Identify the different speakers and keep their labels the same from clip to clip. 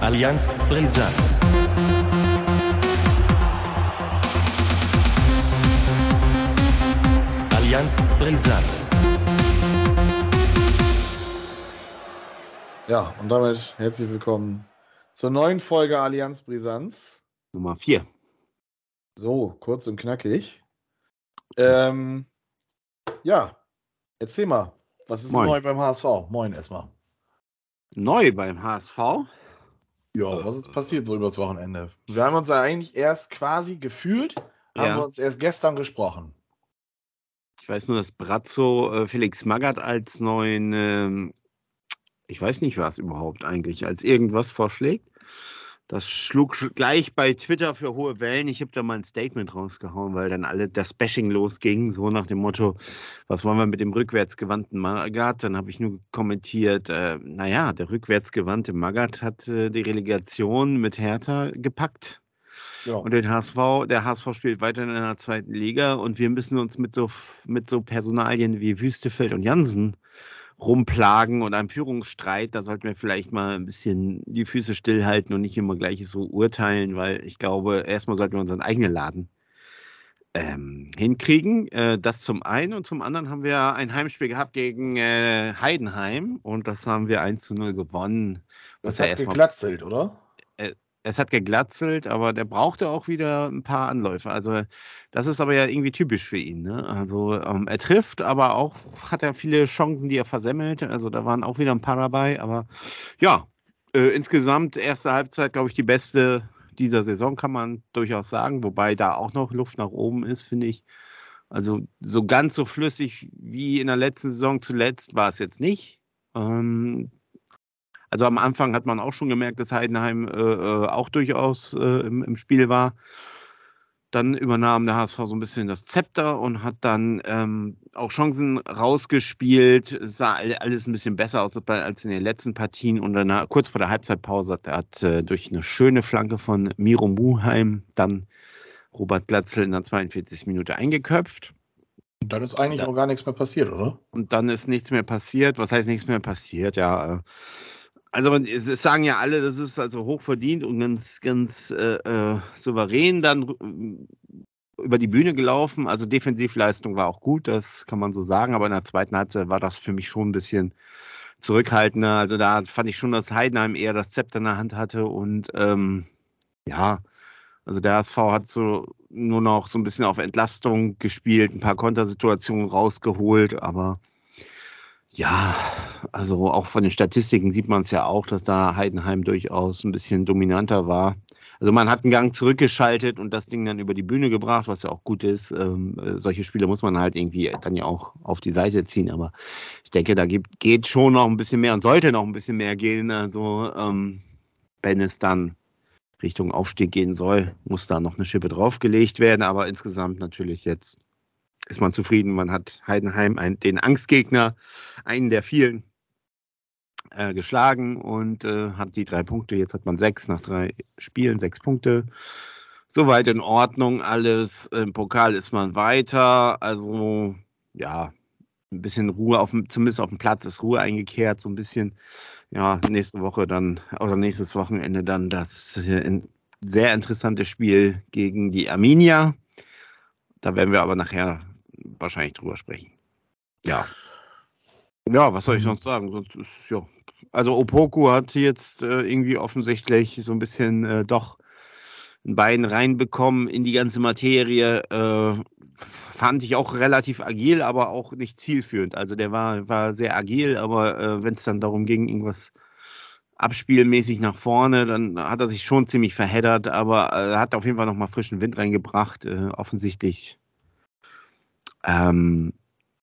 Speaker 1: Allianz Brisant. Allianz Brisant.
Speaker 2: Ja, und damit herzlich willkommen zur neuen Folge Allianz Brisanz.
Speaker 3: Nummer 4.
Speaker 2: So, kurz und knackig. Ähm, ja, erzähl mal, was ist
Speaker 3: Moin.
Speaker 2: neu beim HSV? Moin erstmal.
Speaker 3: Neu beim HSV.
Speaker 2: Ja, was ist passiert so übers Wochenende? Wir haben uns ja eigentlich erst quasi gefühlt, haben
Speaker 3: Ja.
Speaker 2: wir uns erst gestern gesprochen.
Speaker 3: Ich weiß nur, dass Brazzo äh, Felix Magath als neuen, ähm, ich weiß nicht was überhaupt eigentlich, als irgendwas vorschlägt. Das schlug sch- gleich bei Twitter für hohe Wellen. Ich habe da mal ein Statement rausgehauen, weil dann alle das Bashing losging, so nach dem Motto, was wollen wir mit dem rückwärtsgewandten Magath? Dann habe ich nur kommentiert, äh, naja, der rückwärtsgewandte Magath hat äh, die Relegation mit Hertha gepackt.
Speaker 2: Ja.
Speaker 3: Und den HSV, der HSV spielt weiter in der zweiten Liga und wir müssen uns mit so, mit so Personalien wie Wüstefeld und Jansen rumplagen und einem Führungsstreit. Da sollten wir vielleicht mal ein bisschen die Füße stillhalten und nicht immer gleich so urteilen, weil ich glaube, erstmal sollten wir unseren eigenen Laden ähm, hinkriegen. Äh, das zum einen und zum anderen haben wir ein Heimspiel gehabt gegen äh, Heidenheim und das haben wir 1 zu 0 gewonnen.
Speaker 2: Das
Speaker 3: ja
Speaker 2: hat
Speaker 3: erstmal-
Speaker 2: geglatzelt, oder?
Speaker 3: Es hat geglatzelt, aber der brauchte auch wieder ein paar Anläufe. Also das ist aber ja irgendwie typisch für ihn. Ne? Also ähm, er trifft, aber auch hat er viele Chancen, die er versemmelt. Also da waren auch wieder ein paar dabei. Aber ja, äh, insgesamt erste Halbzeit, glaube ich, die beste dieser Saison, kann man durchaus sagen. Wobei da auch noch Luft nach oben ist, finde ich. Also so ganz so flüssig wie in der letzten Saison zuletzt war es jetzt nicht. Ähm, also am Anfang hat man auch schon gemerkt, dass Heidenheim äh, äh, auch durchaus äh, im, im Spiel war. Dann übernahm der HSV so ein bisschen das Zepter und hat dann ähm, auch Chancen rausgespielt. Es sah all- alles ein bisschen besser aus als in den letzten Partien. Und dann kurz vor der Halbzeitpause hat, hat äh, durch eine schöne Flanke von Miro Muheim dann Robert Glatzel in der 42. Minute eingeköpft.
Speaker 2: Und dann ist eigentlich
Speaker 3: Ja.
Speaker 2: auch gar nichts mehr passiert, oder?
Speaker 3: Und dann ist nichts mehr passiert. Was heißt nichts mehr passiert? Ja, äh, also es, sagen ja alle, das ist also hochverdient und ganz, ganz äh, äh, souverän dann äh, über die Bühne gelaufen. Also Defensivleistung war auch gut, das kann man so sagen. Aber in der zweiten Halbzeit war das für mich schon ein bisschen zurückhaltender. Also da fand ich schon, dass Heidenheim eher das Zepter in der Hand hatte und ähm, ja, also der HSV hat so nur noch so ein bisschen auf Entlastung gespielt, ein paar Kontersituationen rausgeholt, aber ja, also auch von den Statistiken sieht man es ja auch, dass da Heidenheim durchaus ein bisschen dominanter war. Also man hat einen Gang zurückgeschaltet und das Ding dann über die Bühne gebracht, was ja auch gut ist. Ähm, äh, solche Spiele muss man halt irgendwie dann ja auch auf die Seite ziehen. Aber ich denke, da gibt, geht schon noch ein bisschen mehr und sollte noch ein bisschen mehr gehen. Also ähm, wenn es dann Richtung Aufstieg gehen soll, muss da noch eine Schippe draufgelegt werden. Aber insgesamt natürlich jetzt ist man zufrieden. Man hat Heidenheim ein, den Angstgegner, einen der vielen, äh, geschlagen und äh, hat die drei Punkte. Jetzt hat man sechs nach drei Spielen, sechs Punkte. Soweit in Ordnung alles. Im Pokal ist man weiter. Also ja, ein bisschen Ruhe, auf zumindest auf dem Platz ist Ruhe eingekehrt. So ein bisschen, ja, nächste Woche dann oder nächstes Wochenende dann das äh, sehr interessante Spiel gegen die Arminia. Da werden wir aber nachher wahrscheinlich drüber sprechen. Ja. Ja, was soll ich sonst sagen? Sonst ist, ja. Also Opoku hat jetzt äh, irgendwie offensichtlich so ein bisschen äh, doch ein Bein reinbekommen in die ganze Materie. Äh, fand ich auch relativ agil, aber auch nicht zielführend. Also der war, war sehr agil, aber äh, wenn es dann darum ging, irgendwas abspielmäßig nach vorne, dann hat er sich schon ziemlich verheddert, aber äh, hat auf jeden Fall nochmal frischen Wind reingebracht. Äh, offensichtlich ähm,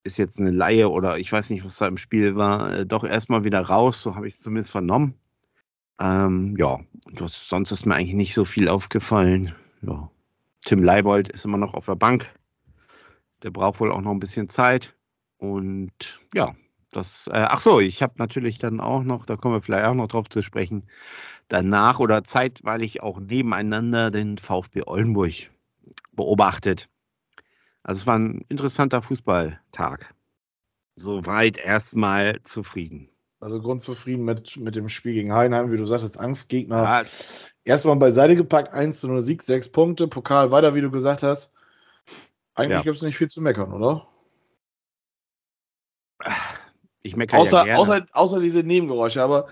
Speaker 3: ist jetzt eine Laie oder ich weiß nicht, was da im Spiel war, äh, doch erstmal wieder raus, so habe ich es zumindest vernommen. Ähm, ja, das, sonst ist mir eigentlich nicht so viel aufgefallen. Ja. Tim Leibold ist immer noch auf der Bank. Der braucht wohl auch noch ein bisschen Zeit. Und ja, das, äh, ach so, ich habe natürlich dann auch noch, da kommen wir vielleicht auch noch drauf zu sprechen, danach oder zeitweilig auch nebeneinander den VfB Oldenburg beobachtet. Also es war ein interessanter Fußballtag. Soweit erstmal zufrieden.
Speaker 2: Also grundzufrieden mit, mit dem Spiel gegen Heidenheim, wie du sagtest, Angstgegner.
Speaker 3: Ja,
Speaker 2: Erstmal beiseite gepackt, 1 zu 0 Sieg, 6 Punkte, Pokal weiter, wie du gesagt hast. Eigentlich
Speaker 3: Ja.
Speaker 2: gibt es nicht viel zu meckern, oder?
Speaker 3: ich meckere
Speaker 2: Außer,
Speaker 3: ja gerne.
Speaker 2: außer, außer diese Nebengeräusche, aber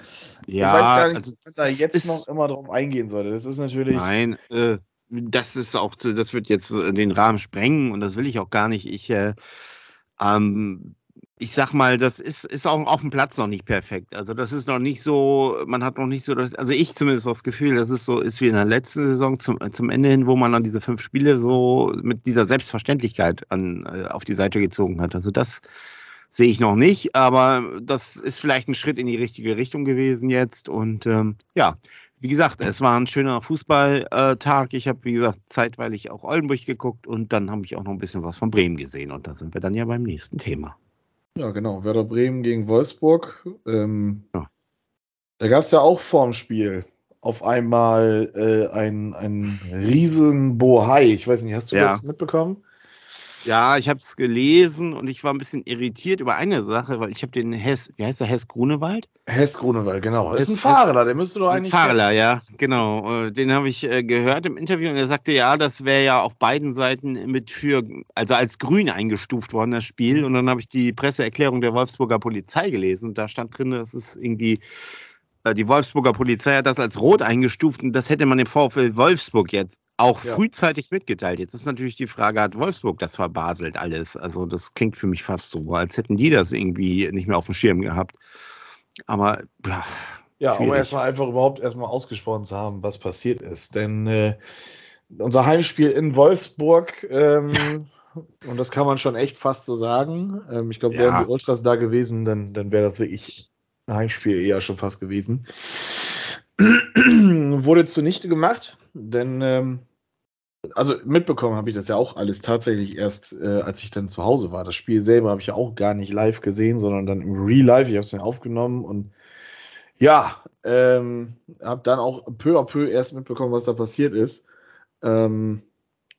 Speaker 3: ja,
Speaker 2: ich weiß gar nicht,
Speaker 3: also,
Speaker 2: was da
Speaker 3: das
Speaker 2: jetzt noch immer drauf eingehen sollte. Das ist natürlich.
Speaker 3: Nein, äh, das ist auch, das wird jetzt äh, den Rahmen sprengen und das will ich auch gar nicht. Ich, äh, ähm, ich sag mal, das ist, ist auch auf dem Platz noch nicht perfekt. Also das ist noch nicht so, man hat noch nicht so das, also ich zumindest das Gefühl, dass es so ist wie in der letzten Saison zum, zum Ende hin, wo man dann diese fünf Spiele so mit dieser Selbstverständlichkeit an, äh, auf die Seite gezogen hat. Also das sehe ich noch nicht, aber das ist vielleicht ein Schritt in die richtige Richtung gewesen jetzt und ähm, ja, wie gesagt, es war ein schöner Fußballtag. Ich habe, wie gesagt, zeitweilig auch Oldenburg geguckt und dann habe ich auch noch ein bisschen was von Bremen gesehen. Und da sind wir dann ja beim nächsten Thema.
Speaker 2: Ja, genau. Werder Bremen gegen Wolfsburg. Ähm,
Speaker 3: Ja.
Speaker 2: Da gab es ja auch vorm Spiel auf einmal äh, ein, ein riesen Bohai. Ich weiß nicht, hast du
Speaker 3: Ja.
Speaker 2: das mitbekommen?
Speaker 3: Ja, ich habe es gelesen und ich war ein bisschen irritiert über eine Sache, weil ich habe den Hess, wie heißt der, Hess Grunewald?
Speaker 2: Hess Grunewald, genau. Das ist ein
Speaker 3: Hess-
Speaker 2: Fahrer, der müsste doch
Speaker 3: Ein
Speaker 2: eigentlich.
Speaker 3: Fahrler, ja, genau. Äh, Den habe ich äh, gehört im Interview und er sagte, ja, das wäre ja auf beiden Seiten mit für, also als grün eingestuft worden, das Spiel. Und dann habe ich die Presseerklärung der Wolfsburger Polizei gelesen und da stand drin, dass es irgendwie, äh, die Wolfsburger Polizei hat das als rot eingestuft und das hätte man dem VfL Wolfsburg jetzt auch
Speaker 2: Ja.
Speaker 3: frühzeitig mitgeteilt. Jetzt ist natürlich die Frage, hat Wolfsburg das verbaselt alles? Also das klingt für mich fast so, als hätten die das irgendwie nicht mehr auf dem Schirm gehabt. Aber ja,
Speaker 2: Ja, um erstmal einfach überhaupt erstmal ausgesprochen zu haben, was passiert ist. Denn äh, unser Heimspiel in Wolfsburg, ähm, und das kann man schon echt fast so sagen. Ähm, ich glaube,
Speaker 3: Ja.
Speaker 2: wären die Ultras da gewesen, dann, dann wäre das wirklich ein Heimspiel eher schon fast gewesen. Wurde zunichte gemacht, denn ähm, also mitbekommen habe ich das ja auch alles tatsächlich erst, äh, als ich dann zu Hause war. Das Spiel selber habe ich ja auch gar nicht live gesehen, sondern dann im Real Life. Ich habe es mir aufgenommen und ja, ähm, habe dann auch peu à peu erst mitbekommen, was da passiert ist. Ähm,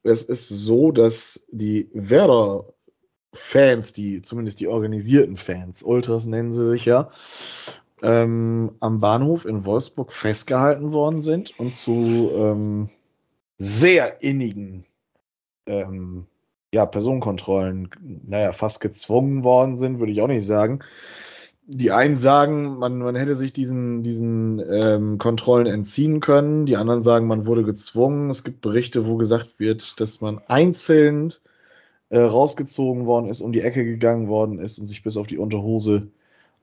Speaker 2: es ist so, dass die Werder-Fans, die zumindest die organisierten Fans, Ultras nennen sie sich ja, ähm, am Bahnhof in Wolfsburg festgehalten worden sind und zu ähm, sehr innigen ähm, ja, Personenkontrollen, naja, fast gezwungen worden sind, würde ich auch nicht sagen. Die einen sagen, man, man hätte sich diesen, diesen ähm, Kontrollen entziehen können. Die anderen sagen, man wurde gezwungen. Es gibt Berichte, wo gesagt wird, dass man einzeln äh, rausgezogen worden ist, um die Ecke gegangen worden ist und sich bis auf die Unterhose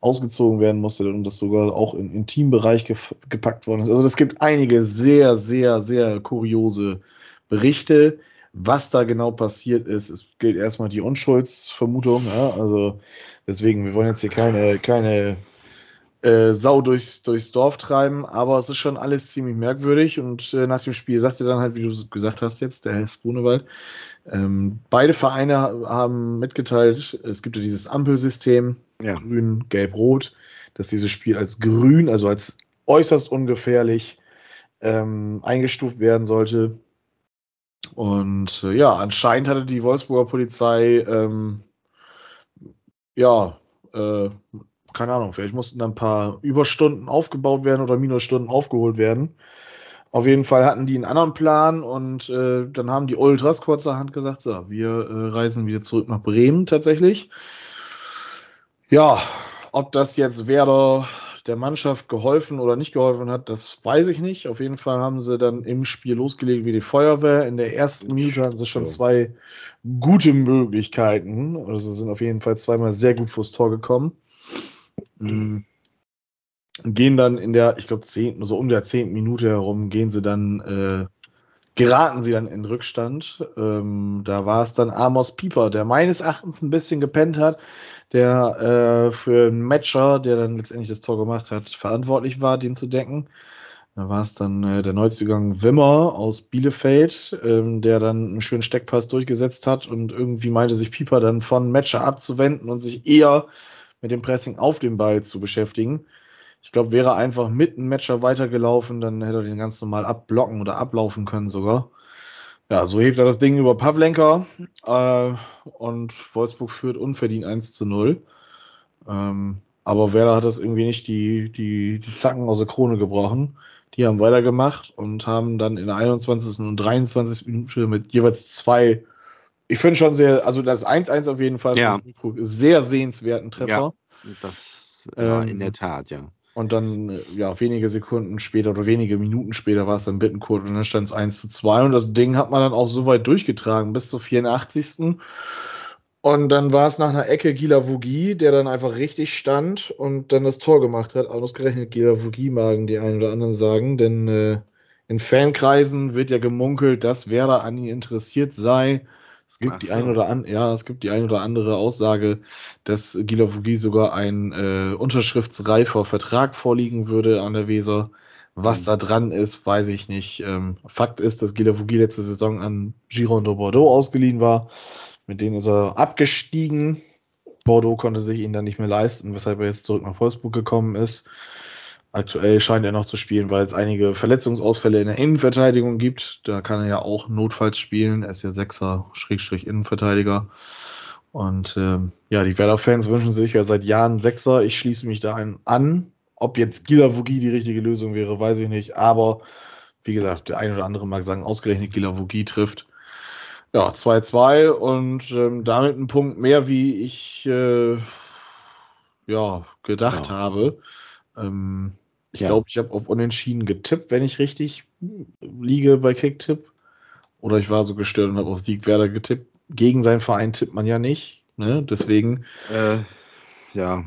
Speaker 2: ausgezogen werden musste und das sogar auch im Intimbereich gepackt worden ist. Also es gibt einige sehr, sehr, sehr kuriose Berichte. Was da genau passiert ist, es gilt erstmal die Unschuldsvermutung. Ja? Also deswegen, wir wollen jetzt hier keine, keine äh, Sau durchs, durchs Dorf treiben, aber es ist schon alles ziemlich merkwürdig und äh, nach dem Spiel sagte dann halt, wie du gesagt hast jetzt, der Herr Grunewald, ähm, beide Vereine haben mitgeteilt, es gibt ja dieses Ampelsystem,
Speaker 3: Ja.
Speaker 2: grün, gelb, rot, dass dieses Spiel als grün, also als äußerst ungefährlich ähm, eingestuft werden sollte. Und äh, ja, anscheinend hatte die Wolfsburger Polizei ähm, ja, äh, keine Ahnung, vielleicht mussten da ein paar Überstunden aufgebaut werden oder Minusstunden aufgeholt werden. Auf jeden Fall hatten die einen anderen Plan und äh, dann haben die Ultras kurzerhand gesagt, so, wir äh, reisen wieder zurück nach Bremen tatsächlich. Ja, ob das jetzt Werder der Mannschaft geholfen oder nicht geholfen hat, das weiß ich nicht. Auf jeden Fall haben sie dann im Spiel losgelegt wie die Feuerwehr. In der ersten Minute hatten sie schon zwei gute Möglichkeiten. Also sind auf jeden Fall zweimal sehr gut vors Tor gekommen. Mhm. Gehen dann in der, ich glaube, so um der zehnten Minute herum, gehen sie dann, äh, geraten sie dann in Rückstand. Ähm, da war es dann Amos Pieper, der meines Erachtens ein bisschen gepennt hat, der äh, für einen Matcher, der dann letztendlich das Tor gemacht hat, verantwortlich war, den zu decken. Da war es dann äh, der Neuzugang Wimmer aus Bielefeld, ähm, der dann einen schönen Steckpass durchgesetzt hat und irgendwie meinte sich Pieper dann von Matcher abzuwenden und sich eher mit dem Pressing auf den Ball zu beschäftigen. Ich glaube, wäre einfach mit einem Matcher weitergelaufen, dann hätte er den ganz normal abblocken oder ablaufen können sogar. Ja, so hebt er das Ding über Pavlenka äh, und Wolfsburg führt unverdient 1 zu 0. Ähm, Aber Werder hat das irgendwie nicht die, die, die Zacken aus der Krone gebrochen. Die haben weitergemacht und haben dann in der 21. und 23. Minute mit jeweils zwei, ich finde schon sehr, also das 1-1 auf jeden Fall,
Speaker 3: Ja.
Speaker 2: sehr sehenswerten Treffer.
Speaker 3: Ja. Das ja,
Speaker 2: Ähm,
Speaker 3: in der Tat, ja.
Speaker 2: Und dann, ja, wenige Sekunden später oder wenige Minuten später war es dann Bittenkurt und dann stand es 1 zu 2 und das Ding hat man dann auch so weit durchgetragen bis zur 84. Und dann war es nach einer Ecke Gila Vogie, der dann einfach richtig stand und dann das Tor gemacht hat. Ausgerechnet Gila Vogie magen die einen oder anderen sagen, denn äh, in Fankreisen wird ja gemunkelt, dass Werder an ihn interessiert sei. Es gibt
Speaker 3: Ach
Speaker 2: die
Speaker 3: so.
Speaker 2: ein oder an, ja, es gibt die ein oder andere Aussage, dass Gila Vogie sogar ein äh, unterschriftsreifer Vertrag vorliegen würde an der Weser. Was
Speaker 3: Mhm.
Speaker 2: da dran ist, weiß ich nicht. Ähm, Fakt ist, dass Gila Vogie letzte Saison an Giron de Bordeaux ausgeliehen war. Mit denen ist er abgestiegen. Bordeaux konnte sich ihn dann nicht mehr leisten, weshalb er jetzt zurück nach Wolfsburg gekommen ist. Aktuell scheint er noch zu spielen, weil es einige Verletzungsausfälle in der Innenverteidigung gibt. Da kann er ja auch notfalls spielen. Er ist ja Sechser, Schrägstrich Innenverteidiger. Und ähm, ja, die Werder-Fans wünschen sich ja seit Jahren Sechser. Ich schließe mich da an. Ob jetzt Gila Vogie die richtige Lösung wäre, weiß ich nicht. Aber wie gesagt, der eine oder andere mag sagen, ausgerechnet Gila Vogie trifft. Ja, 2-2 und ähm, damit ein Punkt mehr, wie ich äh, ja, gedacht
Speaker 3: Ja.
Speaker 2: habe. Ähm, ich
Speaker 3: Ja.
Speaker 2: glaube, ich habe auf Unentschieden getippt, wenn ich richtig liege bei Kicktipp. Oder ich war so gestört und habe auf Sieg Werder getippt. Gegen seinen Verein tippt man ja nicht. Ne? Deswegen,
Speaker 3: Äh, ja.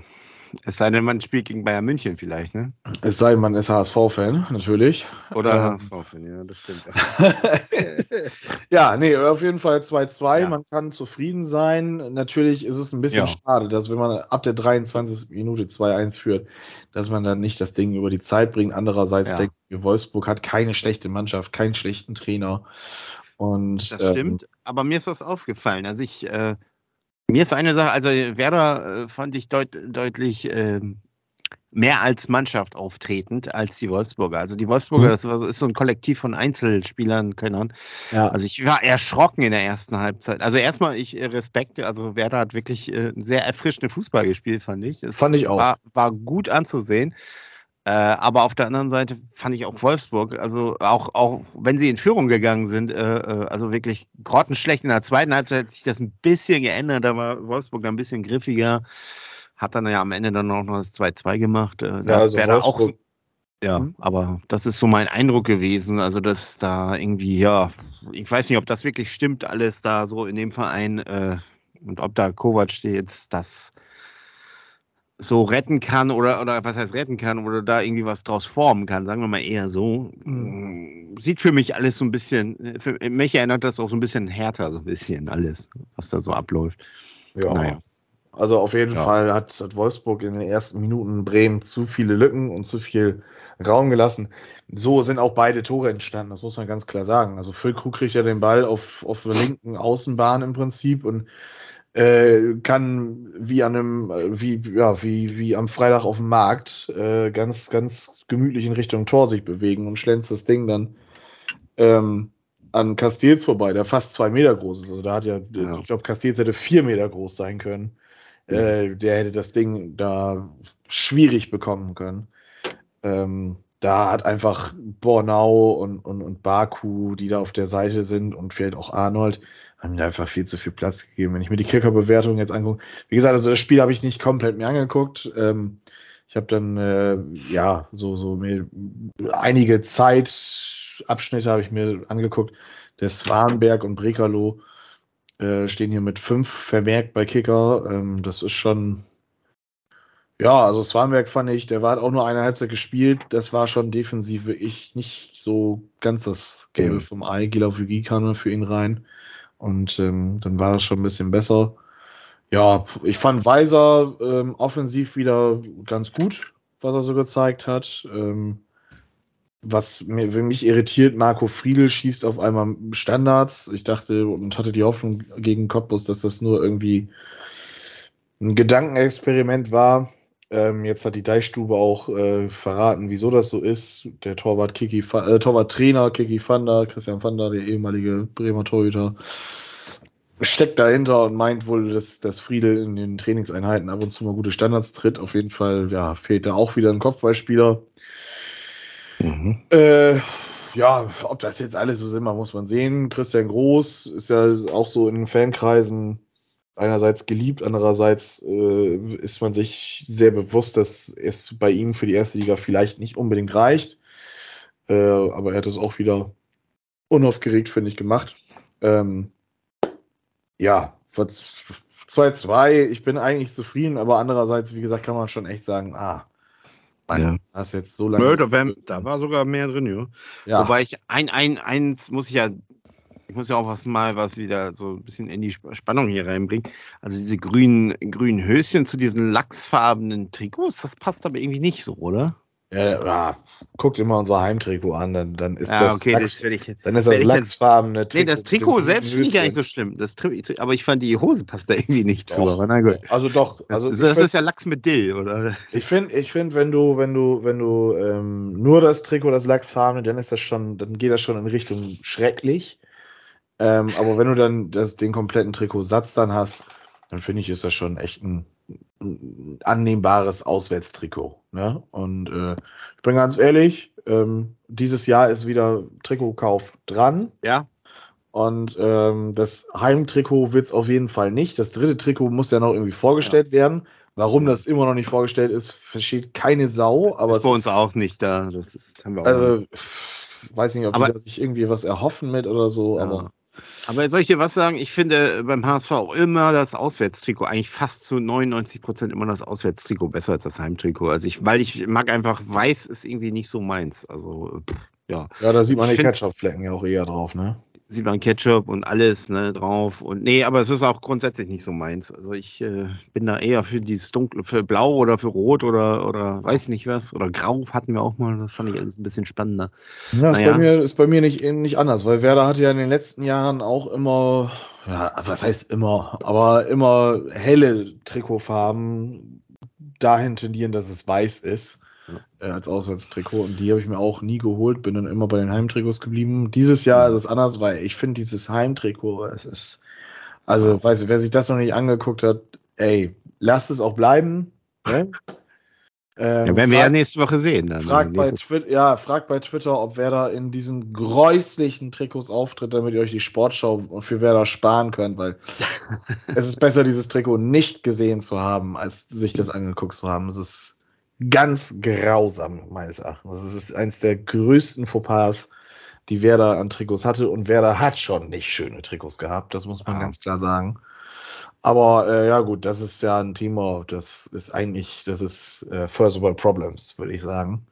Speaker 3: Es sei denn, man spielt gegen Bayern München vielleicht, ne?
Speaker 2: es sei denn, man ist HSV-Fan, natürlich.
Speaker 3: Oder
Speaker 2: Ähm.
Speaker 3: HSV, ja, das stimmt.
Speaker 2: Ja, nee, auf jeden Fall 2-2.
Speaker 3: Ja.
Speaker 2: Man kann zufrieden sein. Natürlich ist es ein bisschen
Speaker 3: Ja.
Speaker 2: schade, dass wenn man ab der 23. Minute 2-1 führt, dass man dann nicht das Ding über die Zeit bringt. Andererseits
Speaker 3: Ja.
Speaker 2: denke ich, Wolfsburg hat keine schlechte Mannschaft, keinen schlechten Trainer. Und
Speaker 3: Das
Speaker 2: ähm,
Speaker 3: stimmt, aber mir ist was aufgefallen. Also ich, äh, mir ist eine Sache, also Werder äh, fand ich deut deutlich ähm, mehr als Mannschaft auftretend als die Wolfsburger. Also die Wolfsburger,
Speaker 2: Mhm.
Speaker 3: das ist so ein Kollektiv von Einzelspielern, Könnern.
Speaker 2: ja,
Speaker 3: Also ich war erschrocken in der ersten Halbzeit. Also erstmal, ich äh, Respekt, also Werder hat wirklich äh, sehr erfrischenden Fußball gespielt, fand ich. Es
Speaker 2: Fand ich auch.
Speaker 3: War, war gut anzusehen. Äh, aber auf der anderen Seite fand ich auch Wolfsburg, also auch, auch wenn sie in Führung gegangen sind, äh, äh, also wirklich grottenschlecht. In der zweiten Halbzeit hat sich das ein bisschen geändert, da war Wolfsburg dann ein bisschen griffiger, hat dann ja am Ende dann auch noch das 2-2 gemacht. Äh,
Speaker 2: ja,
Speaker 3: da
Speaker 2: also
Speaker 3: wäre auch ja,
Speaker 2: Mhm.
Speaker 3: aber das ist so mein Eindruck gewesen. Also, dass da irgendwie, ja, ich weiß nicht, ob das wirklich stimmt, alles da so in dem Verein äh, und ob da Kovac jetzt das so retten kann oder, oder was heißt retten kann oder da irgendwie was draus formen kann, sagen wir mal eher so.
Speaker 2: Mhm.
Speaker 3: Sieht für mich alles so ein bisschen, für mich erinnert das auch so ein bisschen härter, so ein bisschen alles, was da so abläuft.
Speaker 2: ja.
Speaker 3: Naja.
Speaker 2: Also auf jeden
Speaker 3: Ja.
Speaker 2: Fall hat, hat Wolfsburg in den ersten Minuten Bremen zu viele Lücken und zu viel Raum gelassen. So sind auch beide Tore entstanden, das muss man ganz klar sagen. Also Füllkrug kriegt ja den Ball auf, auf der linken Außenbahn im Prinzip und äh, kann wie an einem, äh, wie, ja, wie, wie am Freitag auf dem Markt äh, ganz, ganz gemütlich in Richtung Tor sich bewegen und schlänzt das Ding dann ähm, an Castells vorbei, der fast zwei Meter groß ist. Also da hat ja,
Speaker 3: Ja.
Speaker 2: ich glaube, Castells hätte vier Meter groß sein können. Äh, der hätte das Ding da schwierig bekommen können. Ähm, da hat einfach Bornau und, und, und Baku, die da auf der Seite sind und vielleicht auch Arnold, haben mir einfach viel zu viel Platz gegeben. Wenn ich mir die Kicker-Bewertung jetzt angucke, wie gesagt, also das Spiel habe ich nicht komplett mir angeguckt. Ähm, ich habe dann, äh, ja, so, so mir einige Zeitabschnitte habe ich mir angeguckt. Der Swanberg und Brekalo äh, stehen hier mit fünf vermerkt bei Kicker. Ähm, das ist schon, ja, also Swanberg fand ich, der war auch nur eine Halbzeit gespielt. Das war schon defensiv ich nicht so ganz das Gelbe
Speaker 3: Mhm.
Speaker 2: vom Ei. Gilafugi kam für ihn rein. Und ähm, dann war das schon ein bisschen besser. Ja, ich fand Weiser ähm, offensiv wieder ganz gut, was er so gezeigt hat. Ähm, was mir, mich irritiert, Marco Friedl schießt auf einmal Standards. Ich dachte und hatte die Hoffnung gegen Cottbus, dass das nur irgendwie ein Gedankenexperiment war. Ähm, jetzt hat die Deichstube auch äh, verraten, wieso das so ist. Der Torwart Kiki, äh, Torwarttrainer Kiki Fanda, Christian Fanda, der ehemalige Bremer Torhüter, steckt dahinter und meint wohl, dass, dass Friedel in den Trainingseinheiten ab und zu mal gute Standards tritt. Auf jeden Fall, ja, fehlt da auch wieder ein Kopfballspieler.
Speaker 3: Mhm.
Speaker 2: Äh, ja, ob das jetzt alles so sind, muss man sehen. Christian Groß ist ja auch so in den Fankreisen einerseits geliebt, andererseits äh, ist man sich sehr bewusst, dass es bei ihm für die erste Liga vielleicht nicht unbedingt reicht. Äh, aber er hat es auch wieder unaufgeregt, finde ich, gemacht. Ähm, ja, 2-2, ich bin eigentlich zufrieden, aber andererseits, wie gesagt, kann man schon echt sagen, ah, Mann,
Speaker 3: Ja.
Speaker 2: hast jetzt so lange.
Speaker 3: Da, wär, da war sogar mehr drin, ja.
Speaker 2: ja,
Speaker 3: Wobei ich ein, ein, eins muss ich ja, ich muss ja auch was mal was wieder so ein bisschen in die Sp- Spannung hier reinbringen. Also diese grünen, grünen Höschen zu diesen lachsfarbenen Trikots, das passt aber irgendwie nicht so, oder?
Speaker 2: ja, ja, guck dir mal unser Heimtrikot an, dann, dann ist
Speaker 3: Ja,
Speaker 2: das,
Speaker 3: okay,
Speaker 2: Lachs,
Speaker 3: das ich
Speaker 2: dann ist das
Speaker 3: jetzt-
Speaker 2: lachsfarbene
Speaker 3: Nee, das Trikot selbst finde ich ja nicht so schlimm. Das Tri aber ich fand die Hose passt da irgendwie nicht
Speaker 2: Doch.
Speaker 3: drüber. Na gut.
Speaker 2: Also doch,
Speaker 3: Das,
Speaker 2: also
Speaker 3: das, das
Speaker 2: find-
Speaker 3: ist ja Lachs mit Dill, oder?
Speaker 2: Ich finde, ich find, wenn du, wenn du, wenn du ähm, nur das Trikot, das Lachsfarbene, dann ist das schon, dann geht das schon in Richtung schrecklich. Ähm, aber wenn du dann das, den kompletten Trikotsatz dann hast, dann finde ich, ist das schon echt ein, ein annehmbares Auswärtstrikot. Ne? Und äh, ich bin ganz ehrlich, ähm, dieses Jahr ist wieder Trikotkauf dran.
Speaker 3: Ja.
Speaker 2: Und ähm, das Heimtrikot wird es auf jeden Fall nicht. Das dritte Trikot muss ja noch irgendwie vorgestellt werden. Warum das immer noch nicht vorgestellt ist, versteht keine Sau. Aber
Speaker 3: ist bei uns auch nicht da. Das ist, haben wir auch nicht.
Speaker 2: Also, pff, weiß nicht, ob
Speaker 3: Aber-
Speaker 2: die da sich irgendwie was erhoffen mit oder so.
Speaker 3: Ja.
Speaker 2: Aber
Speaker 3: Aber soll ich dir was sagen? Ich finde beim HSV auch immer das Auswärtstrikot, eigentlich fast zu 99 Prozent immer das Auswärtstrikot besser als das Heimtrikot. Also ich, weil ich mag einfach, weiß ist irgendwie nicht so meins. Also ja,
Speaker 2: ja, da sieht man
Speaker 3: Ich
Speaker 2: die Ketchup-Flecken ja auch eher drauf, ne?
Speaker 3: Sieht man Ketchup und alles ne, drauf. Und nee, aber es ist auch grundsätzlich nicht so meins. Also ich äh, bin da eher für dieses dunkle, für Blau oder für Rot oder oder weiß nicht was. Oder Grau hatten wir auch mal. Das fand ich alles ein bisschen spannender.
Speaker 2: Ja, ist,
Speaker 3: Naja.
Speaker 2: bei mir, ist bei mir nicht, nicht anders, weil Werder hat ja in den letzten Jahren auch immer, ja, was heißt immer, aber immer helle Trikotfarben dahin tendieren, dass es weiß ist. Äh, als Auswärtstrikot und die habe ich mir auch nie geholt, bin dann immer bei den Heimtrikots geblieben. Dieses Jahr ist es anders, weil ich finde dieses Heimtrikot, es ist, also, weißt du, wer sich das noch nicht angeguckt hat, ey, lasst es auch bleiben. Ne? Ähm,
Speaker 3: Ja, werden wir ja
Speaker 2: frag-
Speaker 3: nächste Woche sehen. Dann.
Speaker 2: Fragt bei, Twitter, ja, fragt bei Twitter, ob Werder in diesen gräuslichen Trikots auftritt, damit ihr euch die Sportschau für Werder sparen könnt, weil es ist besser, dieses Trikot nicht gesehen zu haben, als sich das angeguckt zu haben. Es ist ganz grausam, meines Erachtens. Es ist eins der größten Fauxpas, die Werder an Trikots hatte. Und Werder hat schon nicht schöne Trikots gehabt, das muss man
Speaker 3: Ah.
Speaker 2: ganz klar sagen. Aber äh, ja gut, das ist ja ein Thema, das ist eigentlich, das ist äh, First World Problems, würde ich sagen.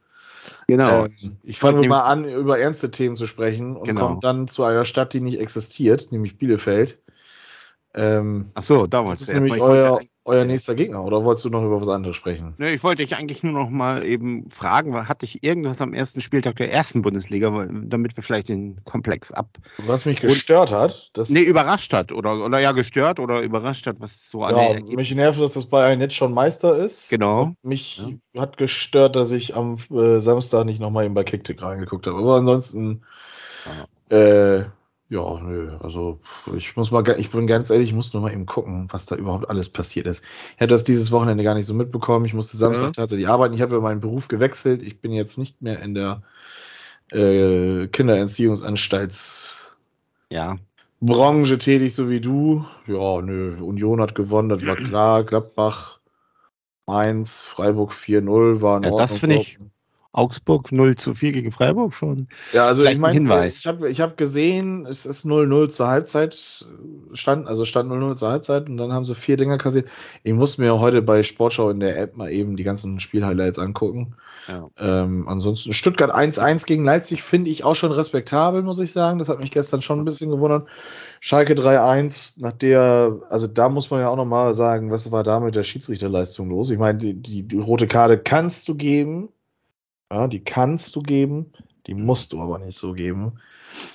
Speaker 3: Genau.
Speaker 2: Ähm, ich fange mal an, über ernste Themen zu sprechen und
Speaker 3: Genau.
Speaker 2: komme dann zu einer Stadt, die nicht existiert, nämlich Bielefeld. Ähm,
Speaker 3: Ach so, da
Speaker 2: das ist nämlich euer, euer nächster Gegner. Oder wolltest du noch über was anderes sprechen?
Speaker 3: Nee, ich wollte dich eigentlich nur noch mal eben fragen, hatte ich irgendwas am ersten Spieltag der ersten Bundesliga, damit wir vielleicht den Komplex ab.
Speaker 2: Was mich gestört hat, das
Speaker 3: Nee, überrascht hat oder, oder ja, gestört oder überrascht hat, was so an
Speaker 2: ja,
Speaker 3: Ergebnissen-
Speaker 2: mich nervt, dass das Bayern jetzt schon Meister ist.
Speaker 3: Genau.
Speaker 2: Mich hat gestört, dass ich am äh, Samstag nicht nochmal eben bei Kicktick reingeguckt habe. Aber ansonsten, äh, ja, nö, also ich muss mal, ich bin ganz ehrlich, ich muss nur mal eben gucken, was da überhaupt alles passiert ist. Ich hätte das dieses Wochenende gar nicht so mitbekommen. Ich musste Samstag
Speaker 3: Ja.
Speaker 2: tatsächlich arbeiten. Ich habe ja meinen Beruf gewechselt. Ich bin jetzt nicht mehr in der äh, Kinderentziehungsanstalts
Speaker 3: Ja,
Speaker 2: Branche tätig, so wie du. Ja, nö, Union hat gewonnen, das war klar. Gladbach 1, Freiburg 4-0 war in
Speaker 3: Ja, das finde ich- Augsburg 0 zu 4 gegen Freiburg schon.
Speaker 2: Ja, also
Speaker 3: Vielleicht
Speaker 2: ich
Speaker 3: ein
Speaker 2: meine,
Speaker 3: Hinweis.
Speaker 2: ich habe ich hab gesehen, es ist 0-0 zur Halbzeit stand, also stand 0-0 zur Halbzeit und dann haben sie vier Dinger kassiert. Ich muss mir heute bei Sportschau in der App mal eben die ganzen Spielhighlights angucken.
Speaker 3: Ja.
Speaker 2: Ähm, ansonsten Stuttgart 1-1 gegen Leipzig finde ich auch schon respektabel, muss ich sagen. Das hat mich gestern schon ein bisschen gewundert. Schalke 3-1, nach der, also da muss man ja auch nochmal sagen, was war da mit der Schiedsrichterleistung los? Ich meine, die, die, die rote Karte kannst du geben. Ja, die kannst du geben, die musst du aber nicht so geben.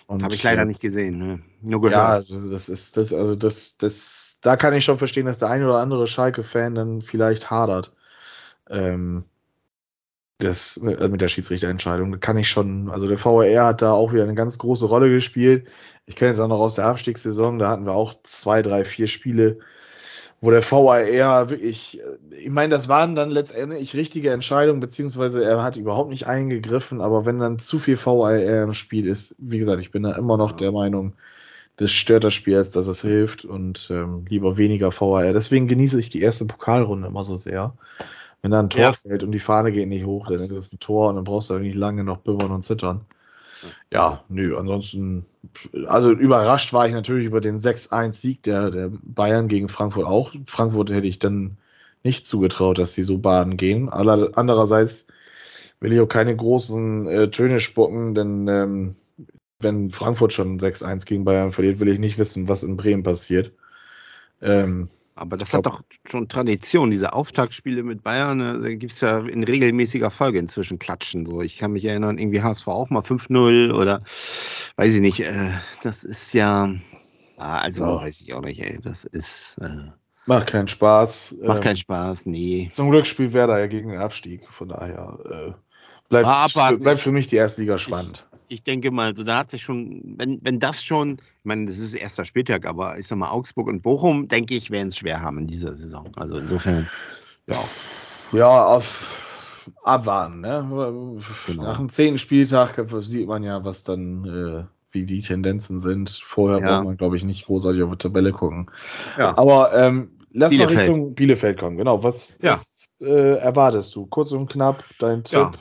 Speaker 3: Habe ich leider
Speaker 2: äh,
Speaker 3: nicht gesehen. Ne? Nur
Speaker 2: Ja,
Speaker 3: gehört.
Speaker 2: das das ist, das, also das, das, da kann ich schon verstehen, dass der ein oder andere Schalke-Fan dann vielleicht hadert. Ähm, das äh, mit der Schiedsrichterentscheidung. Kann ich schon, also der VAR hat da auch wieder eine ganz große Rolle gespielt. Ich kenne jetzt auch noch aus der Abstiegssaison, da hatten wir auch zwei, drei, vier Spiele, wo der VAR wirklich, äh, ich meine, das waren dann letztendlich richtige Entscheidungen, beziehungsweise er hat überhaupt nicht eingegriffen, aber wenn dann zu viel VAR im Spiel ist, wie gesagt, ich bin da immer noch der Meinung, das stört das Spiel, als dass es hilft und ähm, lieber weniger VAR. Deswegen genieße ich die erste Pokalrunde immer so sehr. Wenn da ein Tor ja. fällt und die Fahne geht nicht hoch, dann ist es ein Tor und dann brauchst du nicht lange noch bibbern und zittern. Ja, nö, ansonsten, also überrascht war ich natürlich über den 6-1-Sieg der, der Bayern gegen Frankfurt auch. Frankfurt hätte ich dann nicht zugetraut, dass sie so baden gehen. Andererseits will ich auch keine großen äh, Töne spucken, denn ähm, wenn Frankfurt schon 6-1 gegen Bayern verliert, will ich nicht wissen, was in Bremen passiert.
Speaker 3: Ähm, aber das hat doch schon Tradition, diese Auftaktspiele mit Bayern, äh, da gibt es ja in regelmäßiger Folge inzwischen Klatschen. So. Ich kann mich erinnern, irgendwie HSV auch mal 5-0 oder weiß ich nicht. Äh, das ist ja, also ja. weiß ich auch nicht, ey. Das ist.
Speaker 2: Äh, macht keinen Spaß.
Speaker 3: Macht ähm, keinen Spaß, nee.
Speaker 2: Zum Glück spielt Werder ja gegen den Abstieg, von daher äh, bleibt, aber, bleibt für mich die Erstliga spannend
Speaker 3: ich denke mal, so da hat sich schon, wenn, wenn das schon, ich meine, das ist erster Spieltag, aber ich sag mal, Augsburg und Bochum, denke ich, werden es schwer haben in dieser Saison. Also insofern,
Speaker 2: ja. Ja, auf abwarten, ne? Genau. Nach dem zehnten Spieltag sieht man ja, was dann, äh, wie die Tendenzen sind. Vorher ja. braucht man, glaube ich, nicht großartig auf die Tabelle gucken. Ja. Aber ähm, lass Bielefeld. mal Richtung Bielefeld kommen. Genau, was, ja. was äh, erwartest du? Kurz und knapp, dein Tipp? Ja.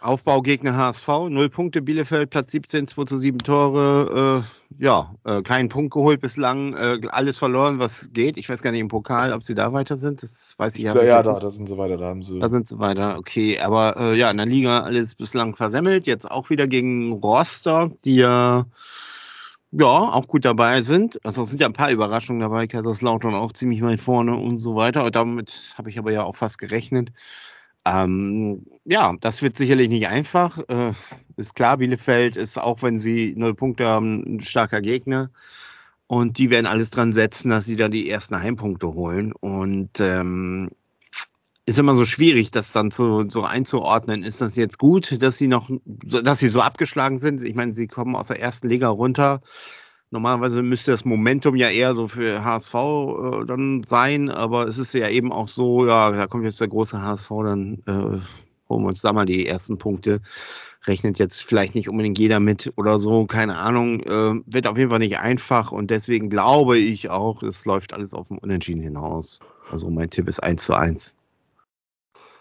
Speaker 3: Aufbaugegner HSV, 0 Punkte, Bielefeld, Platz 17, 2 zu 7 Tore. Äh, ja, äh, keinen Punkt geholt bislang, äh, alles verloren, was geht. Ich weiß gar nicht im Pokal, ob sie da weiter sind. Das weiß ich
Speaker 2: ja, nicht. Ja, da, da sind sie weiter, da haben sie.
Speaker 3: Da sind sie weiter, okay. Aber äh, ja, in der Liga alles bislang versemmelt. Jetzt auch wieder gegen Rostock, die ja. Ja, auch gut dabei sind. Also es sind ja ein paar Überraschungen dabei. Kaiserslautern auch ziemlich weit vorne und so weiter. Und damit habe ich aber ja auch fast gerechnet. Ähm, ja, das wird sicherlich nicht einfach. Äh, ist klar, Bielefeld ist, auch wenn sie null Punkte haben, ein starker Gegner. Und die werden alles dran setzen, dass sie da die ersten Heimpunkte holen. Und ähm, ist immer so schwierig, das dann so, so einzuordnen. Ist das jetzt gut, dass sie noch, dass sie so abgeschlagen sind? Ich meine, sie kommen aus der ersten Liga runter. Normalerweise müsste das Momentum ja eher so für HSV äh, dann sein, aber es ist ja eben auch so, ja, da kommt jetzt der große HSV, dann äh, holen wir uns da mal die ersten Punkte. Rechnet jetzt vielleicht nicht unbedingt jeder mit oder so, keine Ahnung. Äh, wird auf jeden Fall nicht einfach und deswegen glaube ich auch, es läuft alles auf dem Unentschieden hinaus. Also mein Tipp ist 1 zu 1.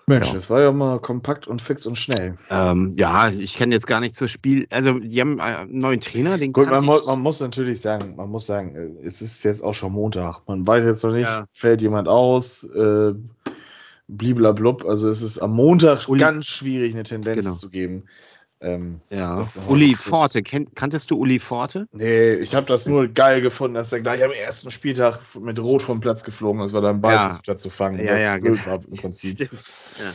Speaker 2: Mensch, ja. das war ja mal kompakt und fix und schnell.
Speaker 3: Ähm, ja, ich kann jetzt gar nicht zur Spiel. Also, die haben einen neuen Trainer, den
Speaker 2: Gut, man, mu man, muss natürlich sagen, man muss sagen, äh, es ist jetzt auch schon Montag. Man weiß jetzt noch nicht, ja. fällt jemand aus, äh, bliblablub. Also, es ist am Montag Uli. ganz schwierig, eine Tendenz genau. zu geben.
Speaker 3: Ähm, ja. Uli Forte, Ken kanntest du Uli Forte?
Speaker 2: Nee, ich habe das nur geil gefunden, dass er gleich am ersten Spieltag mit Rot vom Platz geflogen ist, weil er einen Ball ja. statt zu fangen.
Speaker 3: Ja, ja,
Speaker 2: genau. War im Prinzip. Ja.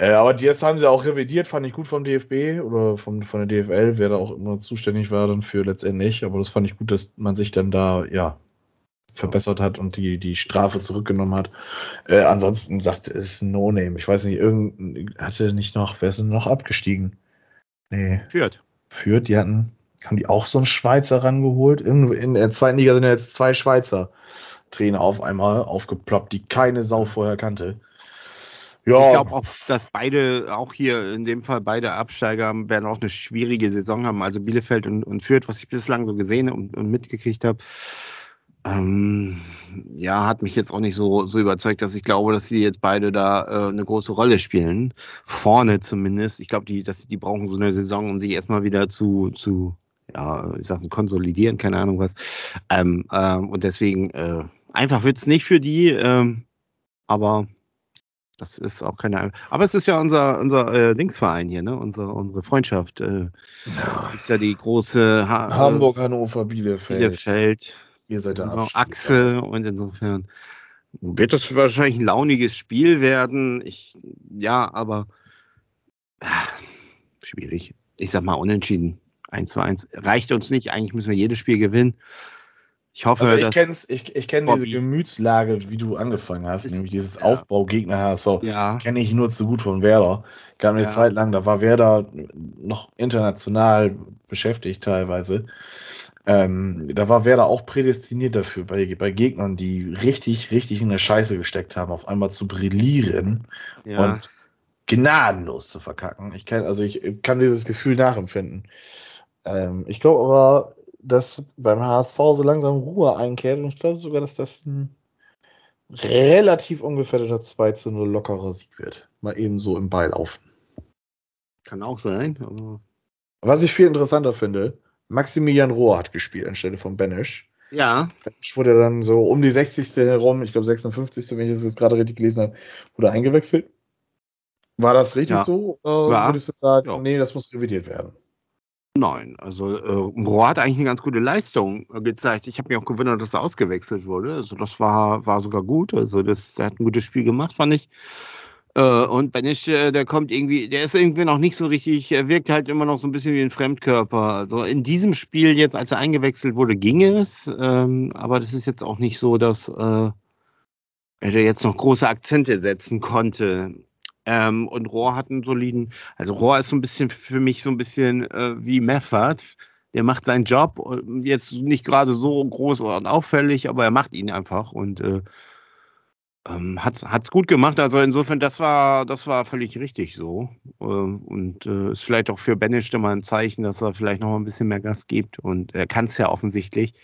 Speaker 2: Äh, aber jetzt haben sie auch revidiert, fand ich gut vom DFB oder vom, von der DFL, wer da auch immer zuständig war dann für letztendlich. Aber das fand ich gut, dass man sich dann da, ja, verbessert hat und die, die Strafe zurückgenommen hat. Äh, ansonsten sagt es No-Name. Ich weiß nicht, irgend hatte nicht noch, wer ist denn noch abgestiegen?
Speaker 3: Nee. Führt.
Speaker 2: Führt, die hatten, haben die auch so einen Schweizer rangeholt? In, in der zweiten Liga sind ja jetzt zwei Schweizer Trainer auf einmal aufgeploppt, die keine Sau vorher kannte.
Speaker 3: Ja. Ich glaube auch, dass beide, auch hier in dem Fall beide Absteiger werden auch eine schwierige Saison haben. Also Bielefeld und, und Fürth, was ich bislang so gesehen und, und mitgekriegt habe, ähm, ja, hat mich jetzt auch nicht so, so überzeugt, dass ich glaube, dass sie jetzt beide da äh, eine große Rolle spielen. Vorne zumindest. Ich glaube, die, dass die brauchen so eine Saison, um sich erstmal wieder zu, zu ja, ich sag, konsolidieren, keine Ahnung was. Ähm, ähm, und deswegen, äh, einfach wird es nicht für die, ähm, aber das ist auch keine. Aber es ist ja unser, unser äh, Dingsverein hier, ne? Unsere, unsere Freundschaft. Äh, ja. Ist ja die große
Speaker 2: ha Hamburg, Hannover, Bielefeld.
Speaker 3: Bielefeld.
Speaker 2: Ihr seid
Speaker 3: der genau, Achse ja. und insofern wird das wahrscheinlich ein launiges Spiel werden. Ich, ja, aber ach, schwierig. Ich sag mal unentschieden. 1 zu 1 reicht uns nicht. Eigentlich müssen wir jedes Spiel gewinnen. Ich hoffe,
Speaker 2: Also ich
Speaker 3: dass.
Speaker 2: ich, ich kenne diese Gemütslage, wie du angefangen hast,
Speaker 3: Ist-
Speaker 2: nämlich dieses
Speaker 3: ja.
Speaker 2: Aufbaugegner HSV.
Speaker 3: Ja,
Speaker 2: Kenne ich nur zu gut von Werder. Gab eine
Speaker 3: Ja.
Speaker 2: Zeit lang, da war Werder noch international beschäftigt teilweise. Ähm, da war Werder auch prädestiniert dafür, bei, bei Gegnern, die richtig, richtig in der Scheiße gesteckt haben, auf einmal zu brillieren
Speaker 3: ja.
Speaker 2: und gnadenlos zu verkacken. Ich kann, also ich kann dieses Gefühl nachempfinden. Ähm, ich glaube aber, dass beim HSV so langsam Ruhe einkehrt und ich glaube sogar, dass das ein relativ ungefährdeter 2 zu 0 lockerer Sieg wird. Mal eben so im Beilaufen.
Speaker 3: Kann auch sein. Aber
Speaker 2: Was ich viel interessanter finde, Maximilian Rohr hat gespielt anstelle von Benisch.
Speaker 3: ja,
Speaker 2: Benisch wurde dann so um die 60. herum, ich glaube 56. wenn ich das jetzt gerade richtig gelesen habe, wurde eingewechselt. War das richtig
Speaker 3: Ja.
Speaker 2: so? Oder
Speaker 3: Ja.
Speaker 2: würdest du sagen,
Speaker 3: Ja.
Speaker 2: nee, das muss revidiert werden?
Speaker 3: nein. Also äh, Rohr hat eigentlich eine ganz gute Leistung äh, gezeigt. Ich habe mich auch gewundert, dass er ausgewechselt wurde. Also das war, war sogar gut. Also das, der hat ein gutes Spiel gemacht, fand ich. Äh, und Benisch, äh, der kommt irgendwie, der ist irgendwie noch nicht so richtig, er wirkt halt immer noch so ein bisschen wie ein Fremdkörper. Also in diesem Spiel jetzt, als er eingewechselt wurde, ging es. Ähm, aber das ist jetzt auch nicht so, dass äh, er jetzt noch große Akzente setzen konnte. Ähm, und Rohr hat einen soliden, also Rohr ist so ein bisschen für mich so ein bisschen äh, wie Meffert. Der macht seinen Job, und jetzt nicht gerade so groß und auffällig, aber er macht ihn einfach und äh, ähm, hat's, hat's gut gemacht. Also insofern, das war, das war völlig richtig so. Ähm, und äh, ist vielleicht auch für Benisch mal ein Zeichen, dass er vielleicht noch ein bisschen mehr Gas gibt. Und er kann es ja offensichtlich.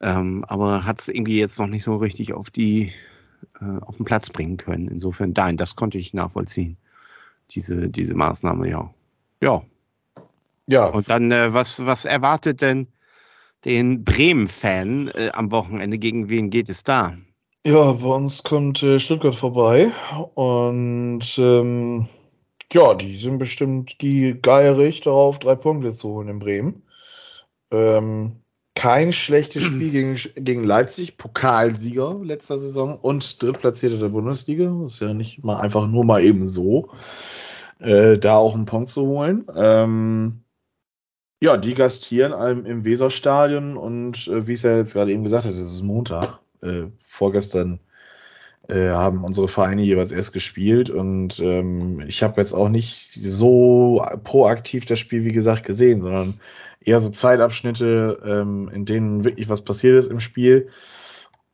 Speaker 3: Ähm, aber hat es irgendwie jetzt noch nicht so richtig auf die äh, auf den Platz bringen können. Insofern, nein, das konnte ich nachvollziehen. Diese, diese Maßnahme, ja. Ja.
Speaker 2: Ja,
Speaker 3: Und dann, äh, was, was erwartet denn den Bremen-Fan äh, am Wochenende? Gegen wen geht es da?
Speaker 2: Ja, bei uns kommt äh, Stuttgart vorbei und ähm, ja, die sind bestimmt die geierig darauf, drei Punkte zu holen in Bremen. Ähm, kein schlechtes Spiel gegen, gegen Leipzig, Pokalsieger letzter Saison und Drittplatzierter der Bundesliga. Das ist ja nicht mal einfach nur mal eben so, äh, da auch einen Punkt zu holen. Ähm, ja, die gastieren im, Weserstadion und äh, wie es ja jetzt gerade eben gesagt habe, es ist Montag. Äh, vorgestern äh, haben unsere Vereine jeweils erst gespielt und ähm, ich habe jetzt auch nicht so proaktiv das Spiel, wie gesagt, gesehen, sondern eher so Zeitabschnitte, ähm, in denen wirklich was passiert ist im Spiel.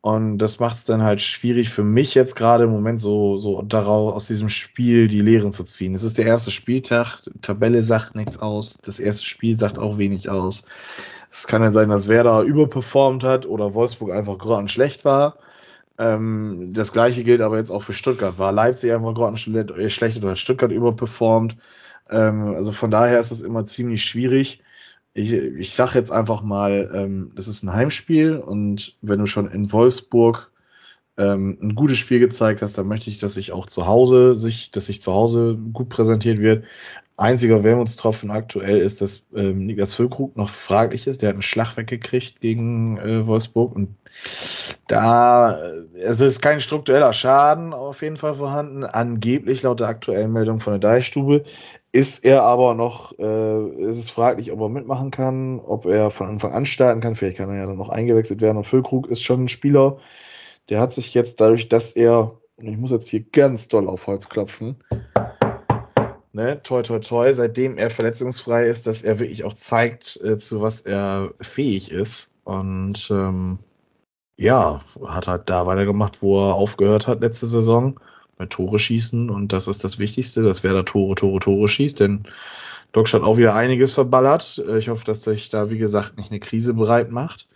Speaker 2: Und das macht es dann halt schwierig für mich jetzt gerade im Moment so, so daraus aus diesem Spiel die Lehren zu ziehen. Es ist der erste Spieltag, Tabelle sagt nichts aus, das erste Spiel sagt auch wenig aus. Es kann dann sein, dass Werder überperformt hat oder Wolfsburg einfach grottenschlecht war. Ähm, das gleiche gilt aber jetzt auch für Stuttgart. War Leipzig einfach grottenschlecht oder hat Stuttgart überperformt? Ähm, also von daher ist es immer ziemlich schwierig. Ich, ich sage jetzt einfach mal, ähm, das ist ein Heimspiel und wenn du schon in Wolfsburg ähm, ein gutes Spiel gezeigt hast, dann möchte ich, dass sich auch zu Hause sich, dass sich zu Hause gut präsentiert wird. Einziger Wermutstropfen aktuell ist, dass ähm, Niklas Füllkrug noch fraglich ist. Der hat einen Schlag weggekriegt gegen äh, Wolfsburg und da, äh, also es ist kein struktureller Schaden auf jeden Fall vorhanden. Angeblich laut der aktuellen Meldung von der Deichstube ist er aber noch, äh, ist es fraglich, ob er mitmachen kann, ob er von Anfang an starten kann. Vielleicht kann er ja dann noch eingewechselt werden. Und Füllkrug ist schon ein Spieler, der hat sich jetzt dadurch, dass er, ich muss jetzt hier ganz doll auf Holz klopfen, ne, toi toi toi, seitdem er verletzungsfrei ist, dass er wirklich auch zeigt, äh, zu was er fähig ist. Und ähm, ja, hat halt da weitergemacht, wo er aufgehört hat letzte Saison bei Tore schießen und das ist das Wichtigste, dass wer da Tore, Tore, Tore schießt, denn Docs hat auch wieder einiges verballert. Äh, Ich hoffe, dass sich da, wie gesagt, nicht eine Krise bereit macht.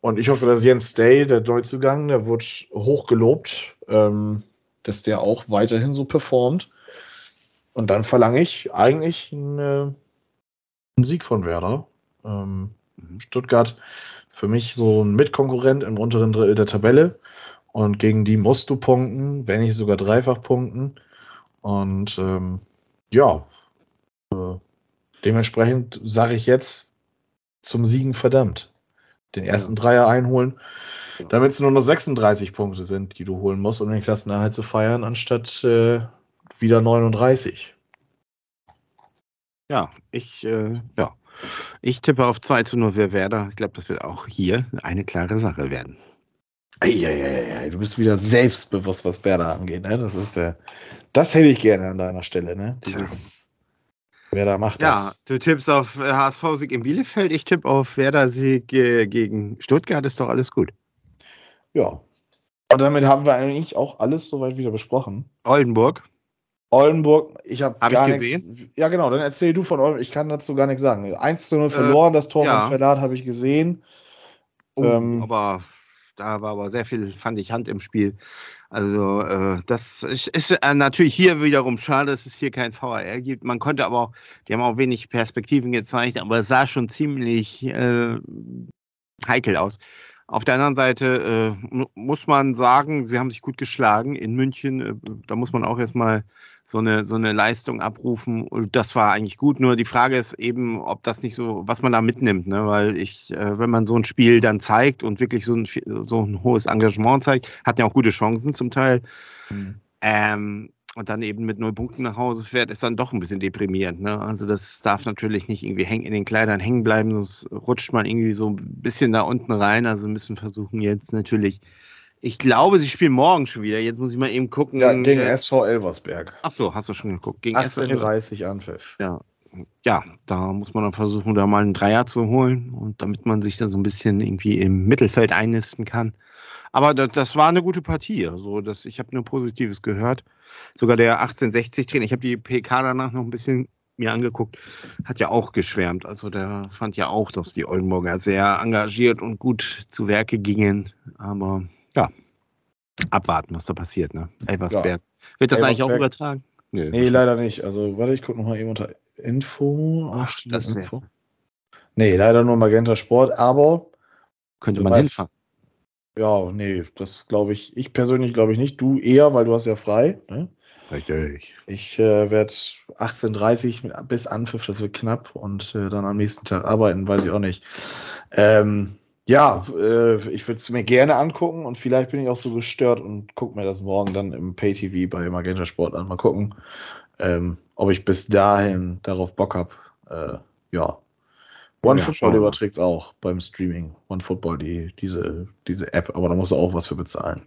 Speaker 2: Und ich hoffe, dass Jens Day, der Neuzugang, der wird hoch gelobt, ähm, dass der auch weiterhin so performt. Und dann verlange ich eigentlich einen, äh, einen Sieg von Werder. Ähm, Stuttgart für mich so ein Mitkonkurrent im unteren Drittel der Tabelle. Und gegen die musst du punkten, wenn nicht sogar dreifach punkten. Und ähm, ja, äh, dementsprechend sage ich jetzt zum Siegen verdammt. Den ersten Dreier einholen, damit es nur noch 36 Punkte sind, die du holen musst, um den Klassenerhalt zu feiern, anstatt äh, wieder 39.
Speaker 3: Ja, ich, äh, ja. Ich tippe auf 2 zu 0 für Werder. Ich glaube, das wird auch hier eine klare Sache werden.
Speaker 2: Eieieiei, du bist wieder selbstbewusst, was Werder angeht, ne? Das ist der. Das hätte ich gerne an deiner Stelle, ne? Dieses, Werder macht
Speaker 3: Ja,
Speaker 2: das.
Speaker 3: du tippst auf HSV-Sieg in Bielefeld, ich tippe auf Werder-Sieg äh, gegen Stuttgart, ist doch alles gut.
Speaker 2: Ja. Und damit haben wir eigentlich auch alles soweit wieder besprochen.
Speaker 3: Oldenburg,
Speaker 2: Oldenburg, ich habe
Speaker 3: Hab
Speaker 2: gar
Speaker 3: ich
Speaker 2: nichts. Ja, genau, dann erzähl du von Oldenburg. Ich kann dazu gar nichts sagen. 1 zu 0 verloren, das Tor
Speaker 3: Äh, ja.
Speaker 2: von Verlat habe ich gesehen.
Speaker 3: oh,
Speaker 2: Ähm,
Speaker 3: aber da war aber sehr viel, fand ich, Hand im Spiel. Also äh, das ist, ist äh, natürlich hier wiederum schade, dass es hier kein VAR gibt. Man konnte aber auch, die haben auch wenig Perspektiven gezeigt, aber es sah schon ziemlich äh, heikel aus. Auf der anderen Seite äh, mu- muss man sagen, sie haben sich gut geschlagen in München. Äh, da muss man auch erstmal so eine, so eine Leistung abrufen. Und das war eigentlich gut. Nur die Frage ist eben, ob das nicht so, was man da mitnimmt. Ne? Weil ich, äh, wenn man so ein Spiel dann zeigt und wirklich so ein, so ein hohes Engagement zeigt, hat ja auch gute Chancen zum Teil.
Speaker 2: hm.
Speaker 3: Ähm, und dann eben mit null Punkten nach Hause fährt, ist dann doch ein bisschen deprimierend. Ne? Also das darf natürlich nicht irgendwie häng, in den Kleidern hängen bleiben, sonst rutscht man irgendwie so ein bisschen da unten rein. Also müssen versuchen jetzt natürlich. Ich glaube, sie spielen morgen schon wieder. Jetzt muss ich mal eben gucken.
Speaker 2: Ja, gegen
Speaker 3: äh,
Speaker 2: SV Elversberg.
Speaker 3: Ach so, hast du schon geguckt. Gegen SV
Speaker 2: 18.30 Anpfiff.
Speaker 3: ja, ja, da muss man dann versuchen, da mal einen Dreier zu holen und damit man sich dann so ein bisschen irgendwie im Mittelfeld einnisten kann. Aber das, das war eine gute Partie. Also das, ich habe nur Positives gehört. Sogar der 1860-Trainer, ich habe die PK danach noch ein bisschen mir angeguckt, hat ja auch geschwärmt. Also der fand ja auch, dass die Oldenburger sehr engagiert und gut zu Werke gingen. Aber ja, abwarten, was da passiert. Ne? Elversberg. Wird das eigentlich auch
Speaker 2: Elversberg-
Speaker 3: übertragen? Nö.
Speaker 2: Nee, leider nicht. Also, warte, ich gucke nochmal eben unter Info.
Speaker 3: Ach, das wär's.
Speaker 2: Info? Nee, leider nur Magenta Sport, aber
Speaker 3: Könnte man hinfahren.
Speaker 2: ja, nee, das glaube ich, ich persönlich glaube ich nicht. Du eher, weil du hast ja frei. Ne?
Speaker 3: Richtig.
Speaker 2: Ich äh, werde 18.30 mit, bis Anpfiff, das wird knapp und äh, dann am nächsten Tag arbeiten, weiß ich auch nicht. Ähm, ja, äh, ich würde es mir gerne angucken und vielleicht bin ich auch so gestört und gucke mir das morgen dann im Pay-TV bei Magenta Sport an. Mal gucken, ähm, ob ich bis dahin darauf Bock habe. Äh, ja. OneFootball
Speaker 3: mal.
Speaker 2: überträgt auch beim Streaming. OneFootball, die, diese, diese App, aber da musst du auch was für bezahlen.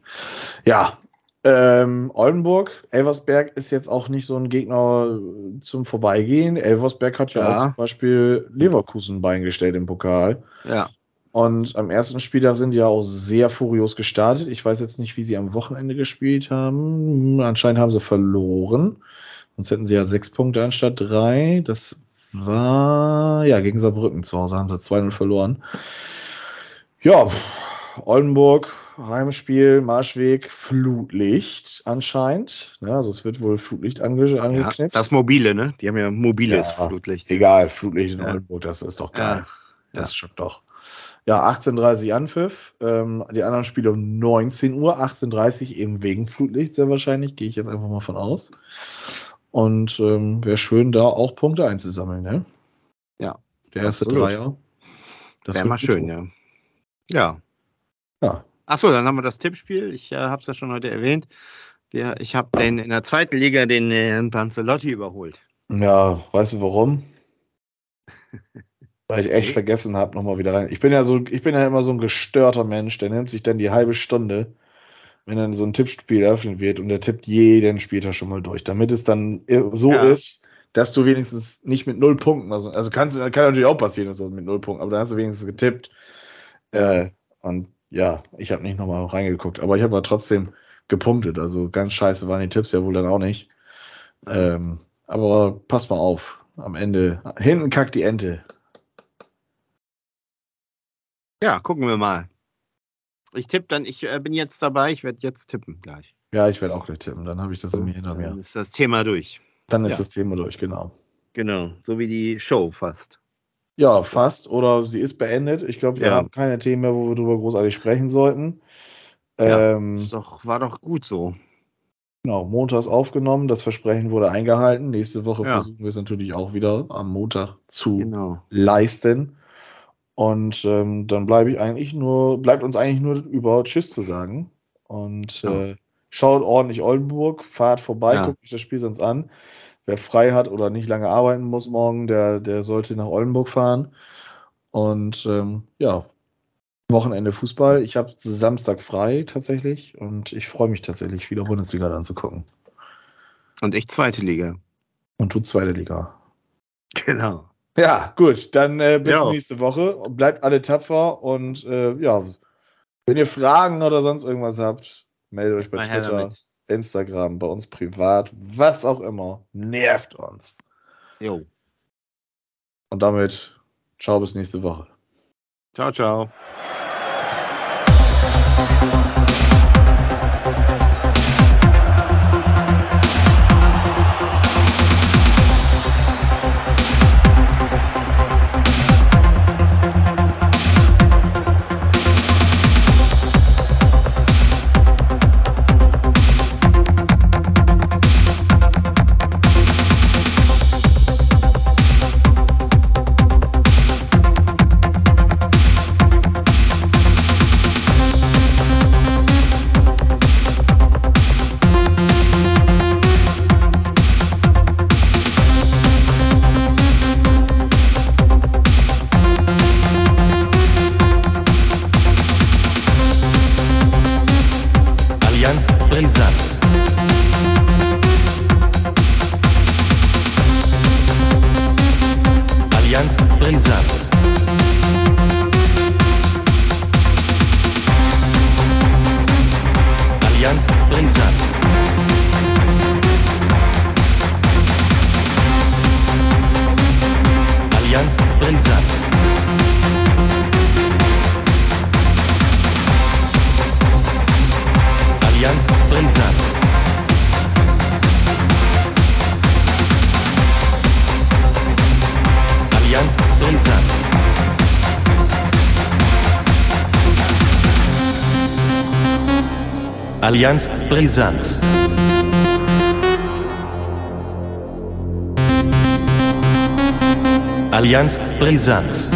Speaker 2: Ja, ähm, Oldenburg, Elversberg ist jetzt auch nicht so ein Gegner zum Vorbeigehen. Elversberg hat ja,
Speaker 3: Ja.
Speaker 2: auch zum Beispiel Leverkusen beigestellt im Pokal.
Speaker 3: Ja.
Speaker 2: Und am ersten Spieltag sind die ja auch sehr furios gestartet. Ich weiß jetzt nicht, wie sie am Wochenende gespielt haben. Anscheinend haben sie verloren. Sonst hätten sie ja sechs Punkte anstatt drei. Das war, ja, gegen Saarbrücken zu Hause haben sie 2-0 verloren. Ja, Oldenburg, Heimspiel, Marschweg, Flutlicht anscheinend. Ja, also es wird wohl Flutlicht ange
Speaker 3: ja.
Speaker 2: angeknipst.
Speaker 3: Das mobile, ne? Die haben ja mobiles
Speaker 2: Ja.
Speaker 3: Flutlicht.
Speaker 2: Egal, Flutlicht in
Speaker 3: Ja.
Speaker 2: Oldenburg, das ist doch
Speaker 3: Ja.
Speaker 2: geil. Das schockt doch. Ja, 18.30 Anpfiff. Ähm, die anderen Spiele um 19 Uhr, 18.30 eben wegen Flutlicht sehr wahrscheinlich, gehe ich jetzt einfach mal von aus. Und ähm, wäre schön, da auch Punkte einzusammeln, ne?
Speaker 3: Ja,
Speaker 2: Der erste
Speaker 3: absolut.
Speaker 2: Dreier. Das
Speaker 3: Wäre mal schön, ja. Ja.
Speaker 2: Ja.
Speaker 3: Achso, dann haben wir das Tippspiel. Ich äh, habe es ja schon heute erwähnt. Wir, ich habe den in der zweiten Liga den äh, Herrn Panzelotti überholt.
Speaker 2: Ja, weißt du warum? Weil ich echt vergessen habe, nochmal wieder rein. Ich bin ja so, ich bin ja immer so ein gestörter Mensch, der nimmt sich dann die halbe Stunde, wenn dann so ein Tippspiel eröffnet wird und der tippt jeden Spieltag schon mal durch, damit es dann so
Speaker 3: Ja.
Speaker 2: ist, dass du wenigstens nicht mit null Punkten, also, also kannst kann natürlich auch passieren, dass du mit null Punkten, aber dann hast du wenigstens getippt. Äh, und ja, ich habe nicht nochmal reingeguckt, aber ich habe aber trotzdem gepunktet. Also ganz scheiße waren die Tipps ja wohl dann auch nicht. Ähm, aber pass mal auf, am Ende, hinten kackt die Ente.
Speaker 3: Ja, gucken wir mal. Ich tippe dann, ich äh, bin jetzt dabei, ich werde jetzt tippen gleich.
Speaker 2: Ja, ich werde auch gleich tippen, dann habe ich das irgendwie hinter
Speaker 3: Dann
Speaker 2: mir.
Speaker 3: ist das Thema durch.
Speaker 2: Dann ist
Speaker 3: ja.
Speaker 2: das Thema durch, genau.
Speaker 3: Genau, so wie die Show fast.
Speaker 2: Ja, fast. Oder sie ist beendet. Ich glaube, wir
Speaker 3: Ja.
Speaker 2: haben keine Themen mehr, wo wir drüber großartig sprechen sollten.
Speaker 3: Ja,
Speaker 2: Ähm,
Speaker 3: doch, war doch gut so.
Speaker 2: genau, montags aufgenommen. Das Versprechen wurde eingehalten. Nächste Woche
Speaker 3: Ja.
Speaker 2: versuchen wir es natürlich auch wieder am Montag zu
Speaker 3: Genau.
Speaker 2: leisten. Und ähm, dann bleibe ich eigentlich nur, bleibt uns eigentlich nur über Tschüss zu sagen. Und
Speaker 3: Ja.
Speaker 2: äh, schaut ordentlich Oldenburg, fahrt vorbei,
Speaker 3: Ja.
Speaker 2: guckt euch das Spiel sonst an. Wer frei hat oder nicht lange arbeiten muss morgen, der, der sollte nach Oldenburg fahren. Und ähm, ja, Wochenende Fußball. Ich habe Samstag frei tatsächlich und ich freue mich tatsächlich, wieder Bundesliga dann zu gucken.
Speaker 3: Und ich zweite Liga.
Speaker 2: Und du zweite Liga.
Speaker 3: Genau.
Speaker 2: Ja, gut, dann äh, bis
Speaker 3: Ja.
Speaker 2: nächste Woche. Bleibt alle tapfer und äh, ja, wenn ihr Fragen oder sonst irgendwas habt, meldet euch bei
Speaker 3: Mal
Speaker 2: Twitter. Instagram, bei uns privat, was auch immer. Nervt uns.
Speaker 3: Jo.
Speaker 2: Und damit, ciao bis nächste Woche.
Speaker 3: Ciao, ciao.
Speaker 1: Allianz Brisanz. Allianz Brisanz.